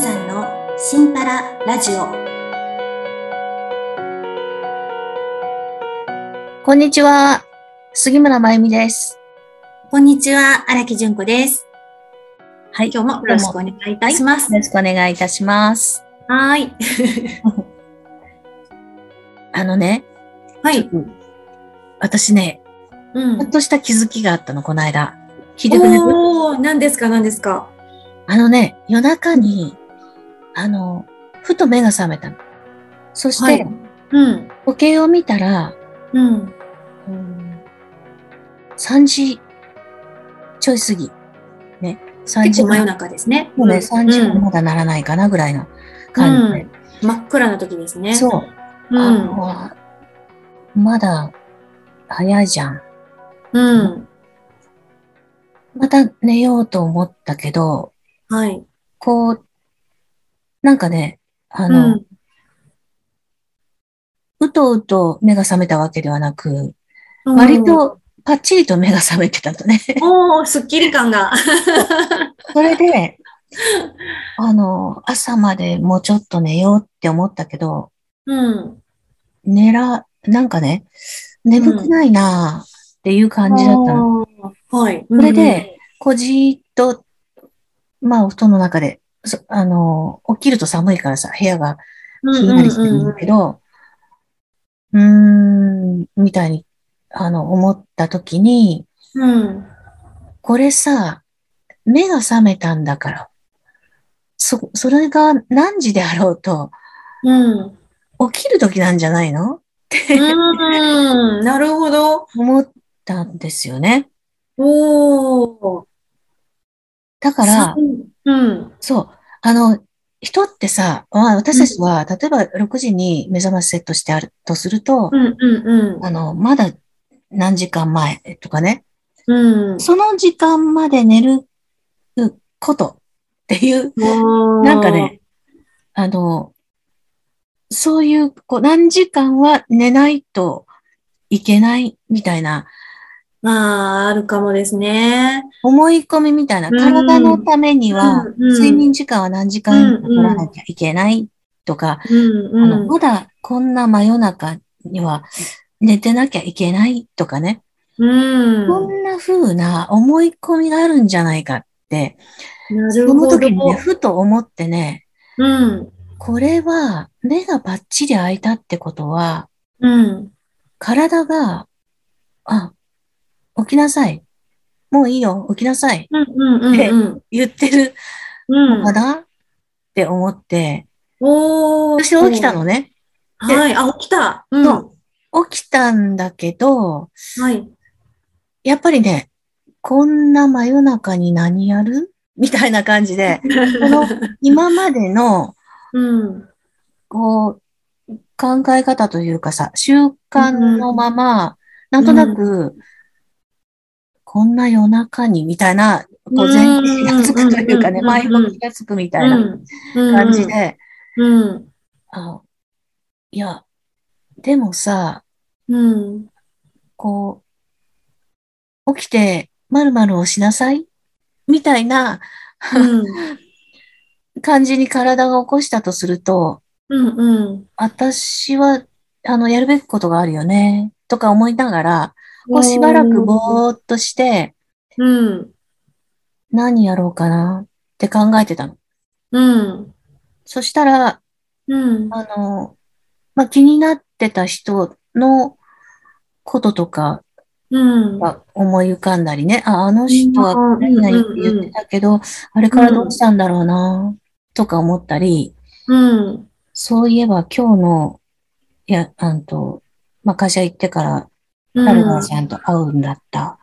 さんのシンパララジオ。こんにちは。杉村真由美です。こんにちは、荒木純子です。はい。今日もよろしくお願いいたします。よろしくお願いいたします。はーい。あのね、はい。私ね、うちょっとした気づきがあったの、この間。聞いてくれるおー、何ですか、何ですか？あのね、夜中に、あの、ふと目が覚めたの。そして、はいうん。時計を見たら、うん。うん3時ちょい過ぎ。ね。3時結構真夜中ですね。もうね、ん3時もまだならないかなぐらいの感じで。うん真っ暗な時ですね。そう。うん。あまだ早いじゃん。うん。また寝ようと思ったけど、はい。こう、なんかね、あうの、ん。うとうと目が覚めたわけではなく、割とパッチリと目が覚めてたとね。おー、すっきり感が。それで、あの、朝までもうちょっと寝ようって思ったけど、うん。寝ら、なんかね、眠くないなっていう感じだったの。あーはい。それで、こうじーっと、まあ、お布団の中で、そあの、起きると寒いからさ、部屋がうん、ひんやりしてるんだけど、うーん、みたいに、あの、思った時に、うん。これさ、目が覚めたんだから、そ、それが何時であろうと、うん。起きる時なんじゃないの？うん。なるほど。思ったんですよね。おー。だから、うん。そう、あの、人ってさ、まあ、私たちは、例えば6時に目覚ましセットしてあるとするとう、ん、うん、うん。あの、まだ何時間前とかね、うん。その時間まで寝ることっていう、なんかね、あの、そういう、こう、何時間は寝ないといけないみたいな、まあ、あるかもですね。思い込みみたいな、うん体のためには、睡眠時間は何時間取らなきゃいけないとか、うん、あの、うん。まだこんな真夜中には寝てなきゃいけないとかね、うん。こんな風な思い込みがあるんじゃないかって、なその。時にね、ふと思ってね、うん。これは目がバッチリ開いたってことは、うん。体が、あ、起きなさい。もういいよ、起きなさい。うん、うん、うん。うん言ってるうんのかなって思って、おー。私起きたのね。はい。あ、起きた。うん。そ起きたんだけど、はい。やっぱりね、こんな真夜中に何やる？みたいな感じで、この 今までの、うん。こう、考え方というかさ、習慣のまま、なんとなく、こんな夜中に、みたいな、こう前提がつくというかね、うん前向きがつくみたいなうん。感じで、いや、でもさ、うん。こう、起きて、〇〇をしなさいみたいなうん。感じに体が起こしたとすると、うん。うん。私は、あの、やるべきことがあるよね、とか思いながら、こうしばらくぼーっとして、うん。何やろうかなって考えてたの。うん。そしたら、うん。あの、まあ、気になってた人のこととかうん。が思い浮かんだりね、あ、あの人はうん何々って言ってたけど、あれからどうしたんだろうな、とか思ったり、うん。そういえば今日の、いや、あんと、まあ、会社行ってから、うん。誰々ちゃんと会うんだった。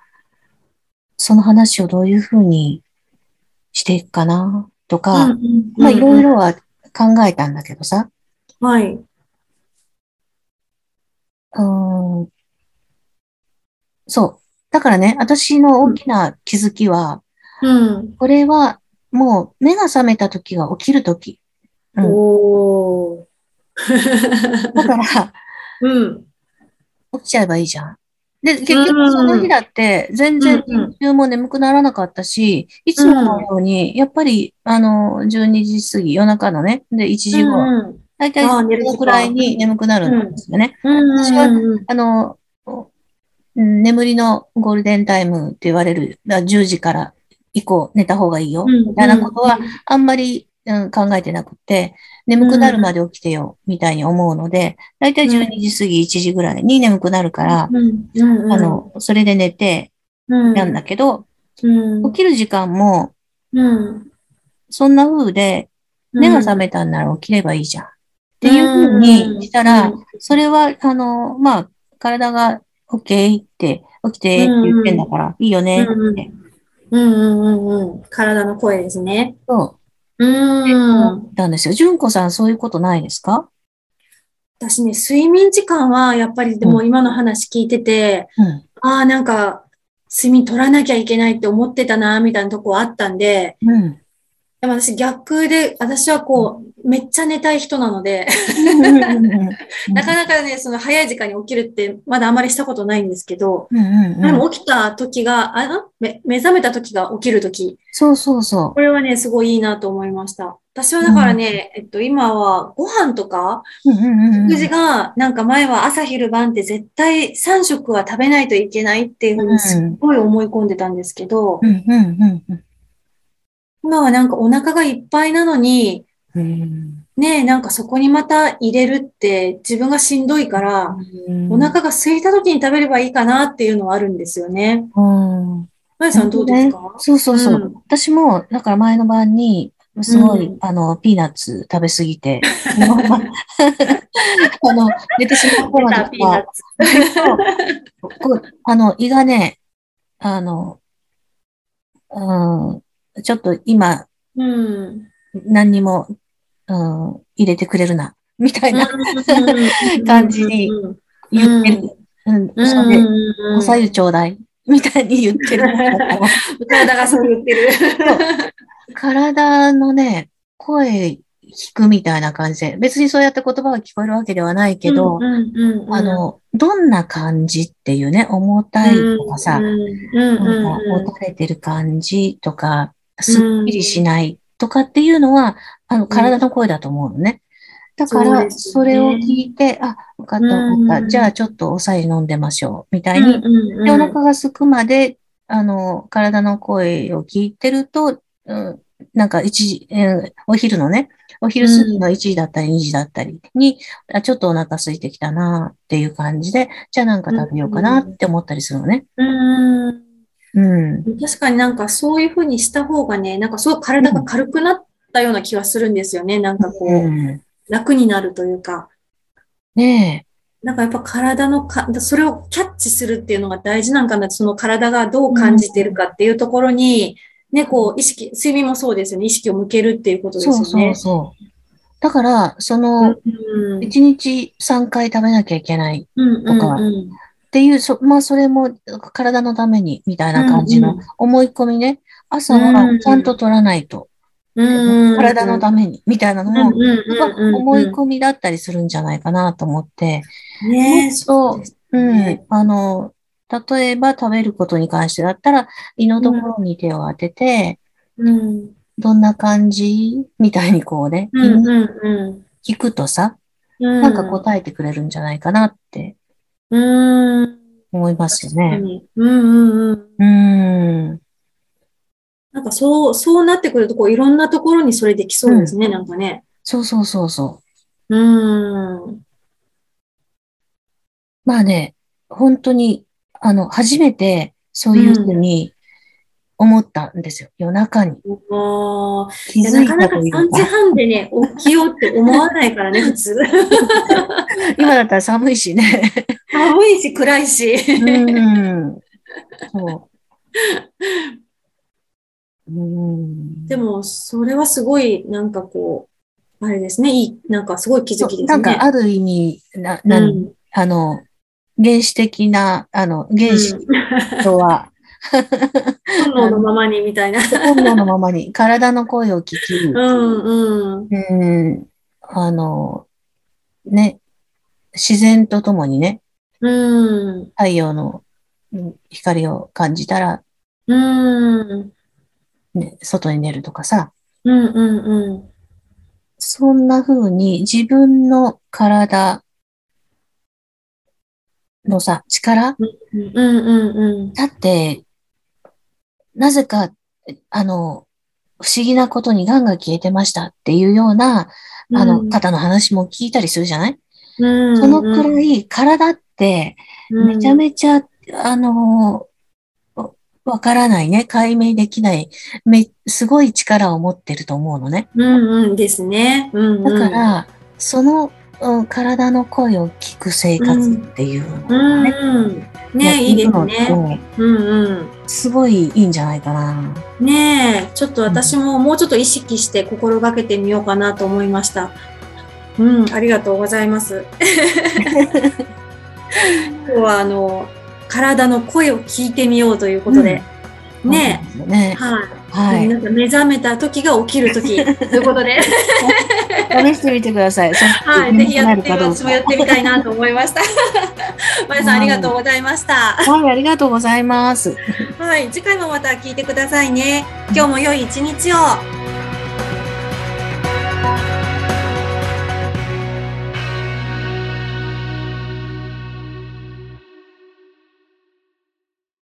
その話をどういうふうにしていくかな、とか、うんまあ、いろい。ろは考えたんだけどさ、はい。うーん、そう。だからね、私の大きな気づきは、うん。これはもう目が覚めた時が起きる時。うんおー。だから、うん。起きちゃえばいいじゃん。で、結局その日だって、全然うん日中も眠くならなかったし、いつものように、やっぱり、あの、12時過ぎ、夜中のね、で、1時頃、うんだいたいあー寝る時間。そのくらいに眠くなるんですよね。うん。私はうんあの、うん眠りのゴールデンタイムって言われる、だ10時から以降寝た方がいいよ、うんみたいなことは、あんまり、うん、考えてなくて、眠くなるまで起きてよ、みたいに思うので、だいたい12時過ぎ、1時ぐらいに眠くなるから、うんうんうん。あの、それで寝て、うん。なんだけど、うん。起きる時間も、うん。そんな風で、目が覚めたんなら起きればいいじゃん。っていう風にしたら、それは、あの、まあ、体が OK って、起きてって言ってんだから、いいよねって。うんうんうんうんうん。体の声ですね。そうう、ん思ったんですよ。純子さん、そういうことないですか？私ね、睡眠時間はやっぱりでも今の話聞いてて、うん。ああ、なんか、睡眠取らなきゃいけないって思ってたな、みたいなとこあったんで、うん。でも私逆で、私はこう、めっちゃ寝たい人なので、なかなかね、その早い時間に起きるってまだあまりしたことないんですけど、うんうんうん。でも起きた時が、あめ目覚めた時が起きる時、そうそうそこれはね、すごいいいなと思いました。私はだからね、えっと、今はご飯とか、う。うんうんうんうん。食事が、なんか前は朝昼晩って絶対3食は食べないといけないっていうふうにすっごい思い込んでたんですけど、うんうんうん今はなんかお腹がいっぱいなのに、うん。ねえ、なんかそこにまた入れるって自分がしんどいから、うん。お腹が空いた時に食べればいいかなっていうのはあるんですよね。うん。まやさんどうですか？そうそうそう。うん私も、だから前の晩に、すごい、うんあの、ピーナッツ食べ過ぎて、あの、寝てしまったのピーナッとツ。か、あの、胃がね、あの、うん、ちょっと今、うん。何にも、うん、入れてくれるな、みたいな感じに言ってる。うん、うん。それで、うんおさゆちょうだい、みたいに言ってる。体がそう言ってる。体のね、声聞くみたいな感じで、別にそうやって言葉が聞こえるわけではないけど、あの、どんな感じっていうね、重たいとかさ、持たれてる感じとか、すっきりしないとかっていうのは、あの、体の声だと思うのね。だから、それを聞いて、あ、わかったわかった。うんじゃあ、ちょっとおさゆ飲んでましょう。みたいうんに、うんで、お腹が空くまで、あの、体の声を聞いてると、うん、なんか一時、えーお昼のね、お昼過ぎの1時だったり2時だったりに、あちょっとお腹空いてきたなっていう感じで、じゃあなんか食べようかなって思ったりするのね。うんうん。確かになんかそういうふうにした方がね、なんかすごい体が軽くなったような気がするんですよね。なんかこう、うん、楽になるというか。ねなんかやっぱ体のか、それをキャッチするっていうのが大事なんかな。その体がどう感じてるかっていうところに、ね、こう意識、睡眠もそうですよね。意識を向けるっていうことえ。ですよね。そうそうそう。だから、その、うん1日3回食べなきゃいけないうんうんとかうんっていう、そまあ、それも体のために、みたいな感じの思い込みね。朝はちゃんと取らないと。うん体のために、みたいなのも、思い込みだったりするんじゃないかなと思って、ねそううんね。、あの、例えば食べることに関してだったら、胃のところに手を当てて、うん。どんな感じ？みたいにこうね。聞くとさ、ななんか答えてくれるんじゃないかなってうん。思いますよね。うんうんうん。うん。なんかそう、そうなってくると、こういろんなところにそれできそうですね、なんかね。そうそうそうそう。うん。まあね、本当に、あの、初めてそういうふうに思ったんですよ。夜中に。気づいなかなかたという3時か。半でね、起きようって思わないからね、普通。今だったら寒いしね。寒いし、暗いし。うん。そう。うん。でも、それはすごい、なんかこう、あれですね、いい、なんかすごい気づきですね。なんかある意味、な、うな、ん、あの、原始的な、あの、原始とは、本能のままにみたいな。本能のままに体の声を聞き、うん、うん。うん、あの、ね、自然とともにね、うん。太陽のうん光を感じたら、うん。ね、外に出るとかさ、うんうんうん。そんな風に自分の体のさ、力うんうんうん。だって、なぜか、あの、不思議なことに癌が消えてましたっていうような、あの、うん方の話も聞いたりするじゃない？うんそのくらい体ってめちゃめちゃ、あの、わわからないね、解明できない、め、すごい力を持ってると思うのね。うんうんですね。うんだうん。から、その、うん体の声を聞く生活っていうのうんうん。ねいいですね。ね。うんうん。すごいいいんじゃないかな。ねえ、ちょっと私ももうちょっと意識して心がけてみようかなと思いました。うん、ありがとうございます。今日はあの、体の声を聞いてみようということで、うですねえ、。はい。はい。なんか目覚めた時が起きる時 ということで、試してみてください。はい、ぜひやって私もやってみたいなと思いました。まやさんありがとうございました。はい、ありがとうございます。はい、次回もまた聞いてくださいね。今日も良い一日を。